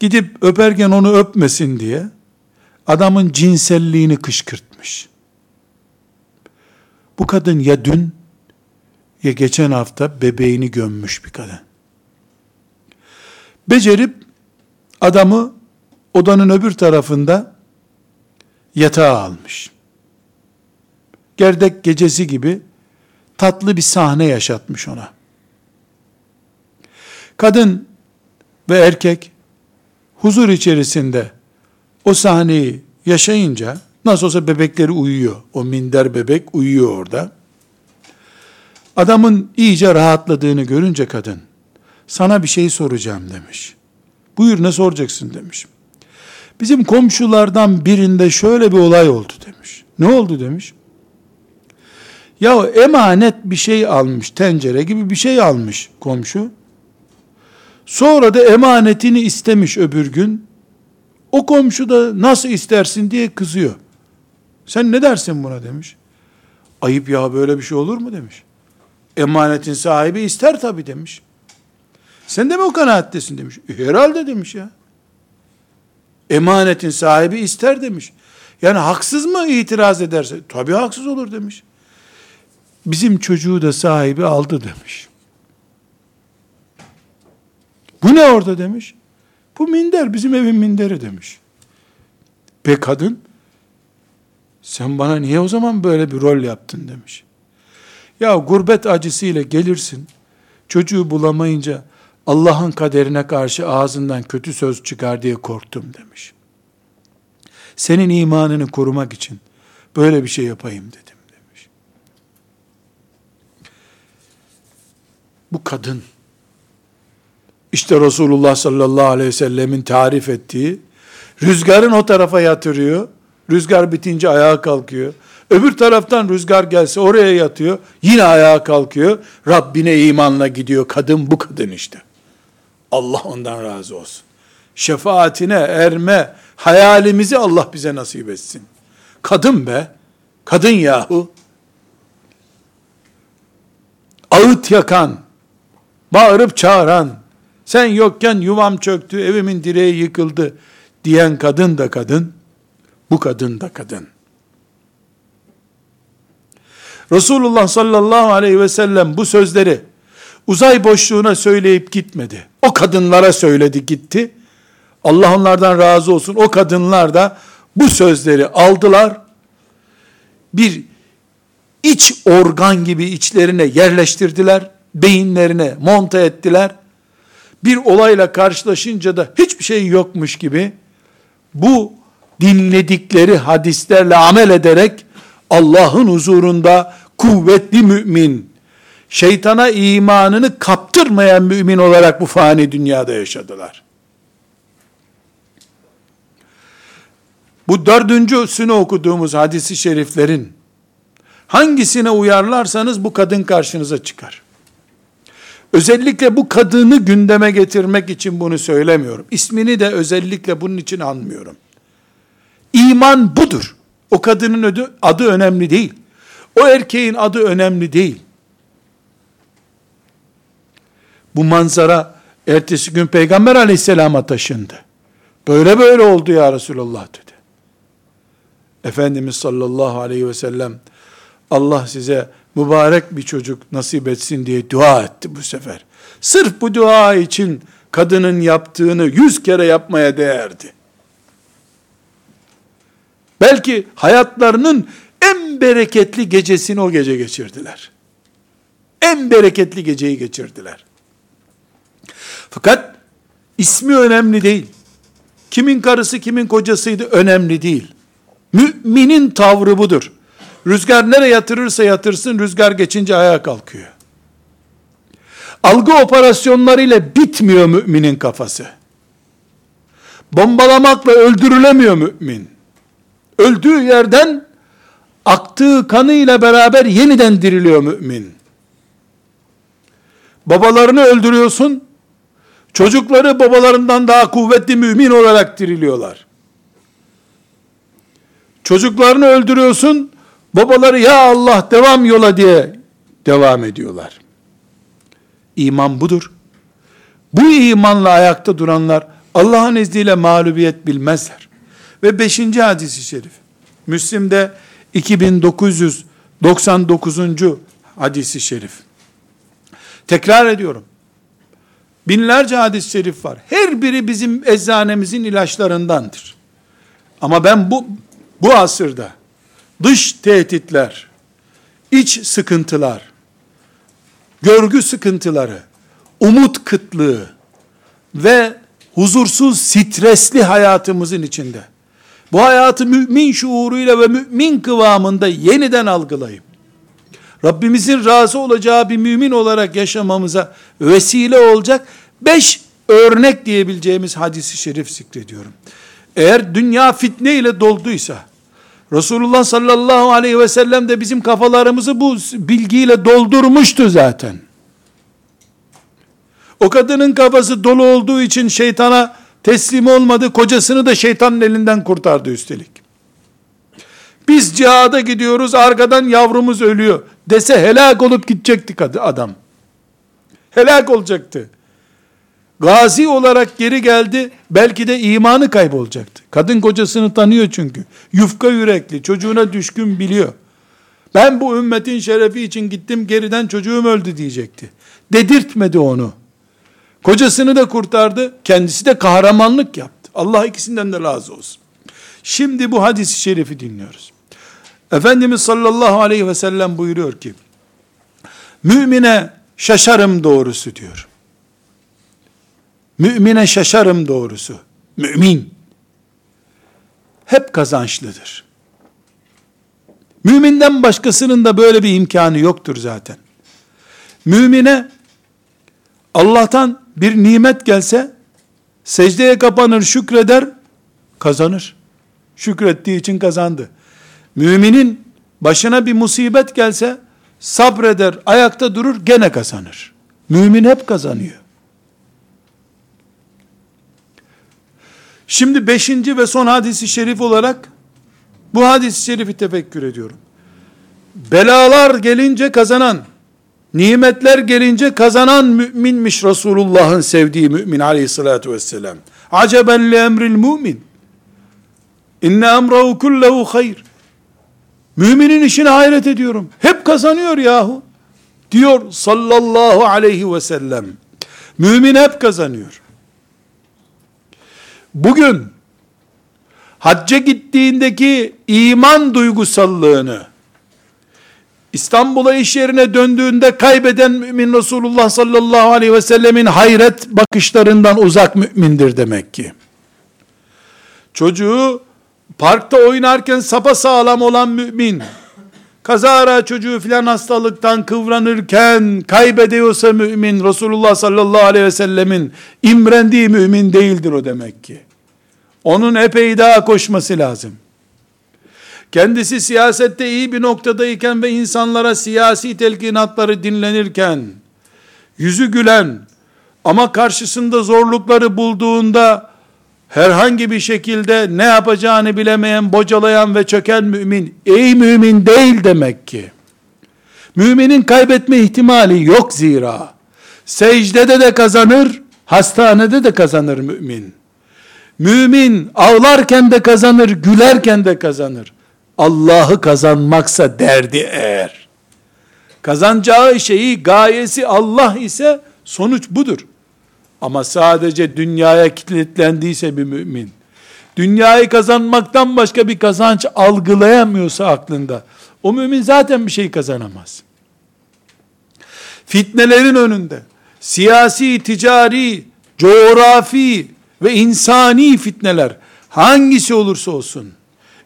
Speaker 1: Gidip öperken onu öpmesin diye adamın cinselliğini kışkırtmış. Bu kadın ya dün ya geçen hafta bebeğini gömmüş bir kadın. Becerip adamı odanın öbür tarafında yatağa almış. Gerdek gecesi gibi tatlı bir sahne yaşatmış ona. Kadın ve erkek huzur içerisinde o sahneyi yaşayınca nasıl olsa bebekleri uyuyor. O minder bebek uyuyor orada. Adamın iyice rahatladığını görünce kadın sana bir şey soracağım demiş. Buyur ne soracaksın demiş. Bizim komşulardan birinde şöyle bir olay oldu demiş. Ne oldu demiş. Ya emanet bir şey almış, tencere gibi bir şey almış komşu. Sonra da emanetini istemiş öbür gün. O komşu da nasıl istersin diye kızıyor. Sen ne dersin buna demiş. Ayıp ya böyle bir şey olur mu demiş. Emanetin sahibi ister tabi demiş. Sen de mi o kanaattesin demiş. E, herhalde demiş ya. Emanetin sahibi ister demiş. Yani haksız mı itiraz ederse? Tabi haksız olur demiş. Bizim çocuğu da sahibi aldı demiş. Bu ne orada demiş. Bu minder bizim evin minderi demiş. Pe kadın sen bana niye o zaman böyle bir rol yaptın demiş. Ya gurbet acısıyla gelirsin. Çocuğu bulamayınca Allah'ın kaderine karşı ağzından kötü söz çıkar diye korktum demiş. Senin imanını korumak için böyle bir şey yapayım dedim demiş. Bu kadın işte Resulullah sallallahu aleyhi ve sellemin tarif ettiği rüzgarın o tarafa yatırıyor. Rüzgar bitince ayağa kalkıyor. Öbür taraftan rüzgar gelse oraya yatıyor. Yine ayağa kalkıyor. Rabbine imanla gidiyor. Kadın bu kadın işte. Allah ondan razı olsun. Şefaatine erme hayalimizi Allah bize nasip etsin. Kadın be. Kadın yahu. Ağıt yakan, bağırıp çağıran, sen yokken yuvam çöktü, evimin direği yıkıldı diyen kadın da kadın, bu kadın da kadın. Resulullah sallallahu aleyhi ve sellem bu sözleri uzay boşluğuna söyleyip gitmedi. O kadınlara söyledi gitti. Allah onlardan razı olsun. O kadınlar da bu sözleri aldılar. Bir iç organ gibi içlerine yerleştirdiler. Beyinlerine monta ettiler. Bir olayla karşılaşınca da hiçbir şey yokmuş gibi bu dinledikleri hadislerle amel ederek Allah'ın huzurunda kuvvetli mümin, şeytana imanını kaptırmayan mümin olarak bu fani dünyada yaşadılar. Bu dördüncüsünü okuduğumuz hadisi şeriflerin hangisine uyarlarsanız bu kadın karşınıza çıkar. Özellikle bu kadını gündeme getirmek için bunu söylemiyorum. İsmini de özellikle bunun için anmıyorum. İman budur. O kadının adı, adı önemli değil. O erkeğin adı önemli değil. Bu manzara ertesi gün Peygamber aleyhisselama taşındı. Böyle böyle oldu ya Resulallah dedi. Efendimiz sallallahu aleyhi ve sellem Allah size mübarek bir çocuk nasip etsin diye dua etti bu sefer. Sırf bu dua için kadının yaptığını yüz kere yapmaya değerdi. Belki hayatlarının en bereketli gecesini o gece geçirdiler. En bereketli geceyi geçirdiler. Fakat ismi önemli değil. Kimin karısı kimin kocasıydı önemli değil. Müminin tavrı budur. Rüzgar nereye yatırırsa yatırsın rüzgar geçince ayağa kalkıyor. Algı operasyonlarıyla bitmiyor müminin kafası. Bombalamakla öldürülemiyor mümin. Öldüğü yerden aktığı kanıyla beraber yeniden diriliyor mümin. Babalarını öldürüyorsun, çocukları babalarından daha kuvvetli mümin olarak diriliyorlar. Çocuklarını öldürüyorsun, babaları ya Allah devam yola diye devam ediyorlar. İman budur. Bu imanla ayakta duranlar Allah'ın izniyle mağlubiyet bilmezler. Ve beşinci hadisi şerif. Müslim'de 2999. hadisi şerif. Tekrar ediyorum. Binlerce hadis-i şerif var. Her biri bizim eczanemizin ilaçlarındandır. Ama ben bu bu asırda dış tehditler, iç sıkıntılar, görgü sıkıntıları, umut kıtlığı ve huzursuz, stresli hayatımızın içinde bu hayatı mümin şuuruyla ve mümin kıvamında yeniden algılayıp Rabbimizin razı olacağı bir mümin olarak yaşamamıza vesile olacak beş örnek diyebileceğimiz hadisi şerif zikrediyorum. Eğer dünya fitne ile dolduysa, Resulullah sallallahu aleyhi ve sellem de bizim kafalarımızı bu bilgiyle doldurmuştu zaten. O kadının kafası dolu olduğu için şeytana teslim olmadı, kocasını da şeytanın elinden kurtardı üstelik. Biz cihada gidiyoruz, arkadan yavrumuz ölüyor dese helak olup gidecektik adam. Helak olacaktı. Gazi olarak geri geldi, belki de imanı kaybolacaktı. Kadın kocasını tanıyor çünkü. Yufka yürekli, çocuğuna düşkün biliyor. Ben bu ümmetin şerefi için gittim, geriden çocuğum öldü diyecekti. Dedirtmedi onu. Kocasını da kurtardı, kendisi de kahramanlık yaptı. Allah ikisinden de razı olsun. Şimdi bu hadisi şerifi dinliyoruz. Efendimiz sallallahu aleyhi ve sellem buyuruyor ki, mümine şaşarım doğrusu diyor. Mümine şaşarım doğrusu. Mümin. Hep kazançlıdır. Müminden başkasının da böyle bir imkanı yoktur zaten. Mümine Allah'tan bir nimet gelse secdeye kapanır şükreder kazanır. Şükrettiği için kazandı. Müminin başına bir musibet gelse sabreder, ayakta durur, gene kazanır. Mümin hep kazanıyor. Şimdi beşinci ve son hadisi şerif olarak bu hadisi şerifi tefekkür ediyorum. Belalar gelince kazanan, nimetler gelince kazanan müminmiş Resulullah'ın sevdiği mümin aleyhissalatü vesselam. Aceben li emril mümin. İnne emrahu kullehu hayr. Müminin işine hayret ediyorum. Hep kazanıyor yahu. Diyor sallallahu aleyhi ve sellem. Mümin hep kazanıyor. Bugün hacca gittiğindeki iman duygusallığını İstanbul'a iş yerine döndüğünde kaybeden mümin Resulullah sallallahu aleyhi ve sellemin hayret bakışlarından uzak mümindir demek ki. Çocuğu parkta oynarken sapa sağlam olan mümin, kazara çocuğu filan hastalıktan kıvranırken kaybediyorsa mümin, Resulullah sallallahu aleyhi ve sellemin imrendiği mümin değildir o demek ki. Onun epey daha koşması lazım. Kendisi siyasette iyi bir noktadayken ve insanlara siyasi telkinatları dinlenirken, yüzü gülen ama karşısında zorlukları bulduğunda herhangi bir şekilde ne yapacağını bilemeyen, bocalayan ve çöken mümin, ey mümin değil demek ki. Müminin kaybetme ihtimali yok zira. Secdede de kazanır, hastanede de kazanır mümin. Mümin ağlarken de kazanır, gülerken de kazanır. Allah'ı kazanmaksa derdi eğer. Kazanacağı şeyi, gayesi Allah ise sonuç budur. Ama sadece dünyaya kilitlendiyse bir mümin, dünyayı kazanmaktan başka bir kazanç algılayamıyorsa aklında, o mümin zaten bir şey kazanamaz. Fitnelerin önünde, siyasi, ticari, coğrafi ve insani fitneler hangisi olursa olsun,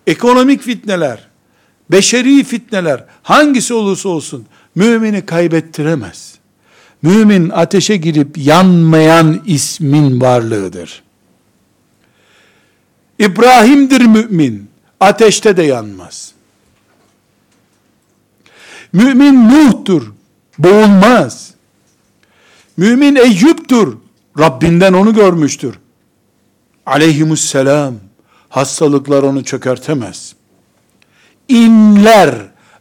Speaker 1: ekonomik fitneler, beşeri fitneler hangisi olursa olsun mümini kaybettiremez. Mümin ateşe girip yanmayan ismin varlığıdır. İbrahim'dir mümin, ateşte de yanmaz. Mümin Nuh'tur, boğulmaz. Mümin Eyyub'tur, Rabbinden onu görmüştür. Aleyhimusselam, hastalıklar onu çökertemez. İnler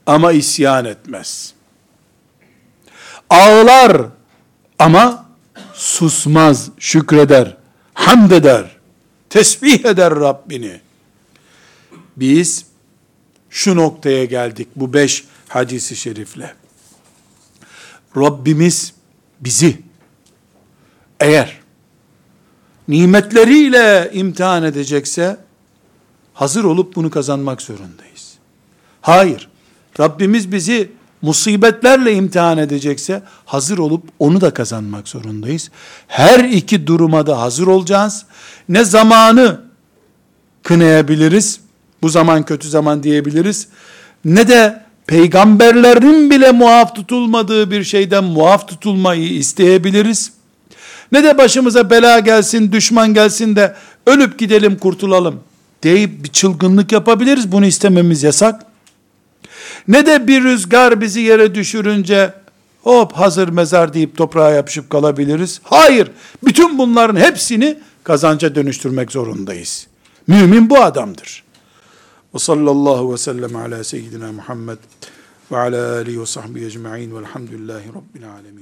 Speaker 1: ama isyan etmez. Ağlar ama susmaz, şükreder, hamd eder, tesbih eder Rabbini. Biz şu noktaya geldik bu beş hadisi şerifle. Rabbimiz bizi eğer nimetleriyle imtihan edecekse hazır olup bunu kazanmak zorundayız. Hayır. Rabbimiz bizi musibetlerle imtihan edecekse hazır olup onu da kazanmak zorundayız. Her iki duruma da hazır olacağız. Ne zamanı kınayabiliriz, bu zaman kötü zaman diyebiliriz, ne de peygamberlerin bile muaf tutulmadığı bir şeyden muaf tutulmayı isteyebiliriz. Ne de başımıza bela gelsin, düşman gelsin de ölüp gidelim kurtulalım deyip bir çılgınlık yapabiliriz. Bunu istememiz yasak. Ne de bir rüzgar bizi yere düşürünce hop hazır mezar deyip toprağa yapışıp kalabiliriz. Hayır. Bütün bunların hepsini kazanca dönüştürmek zorundayız. Mümin bu adamdır. Ve sallallahu ve sellem ala seyyidina Muhammed ve ala alihi ve sahbihi ecma'in velhamdülillahi rabbil alemin.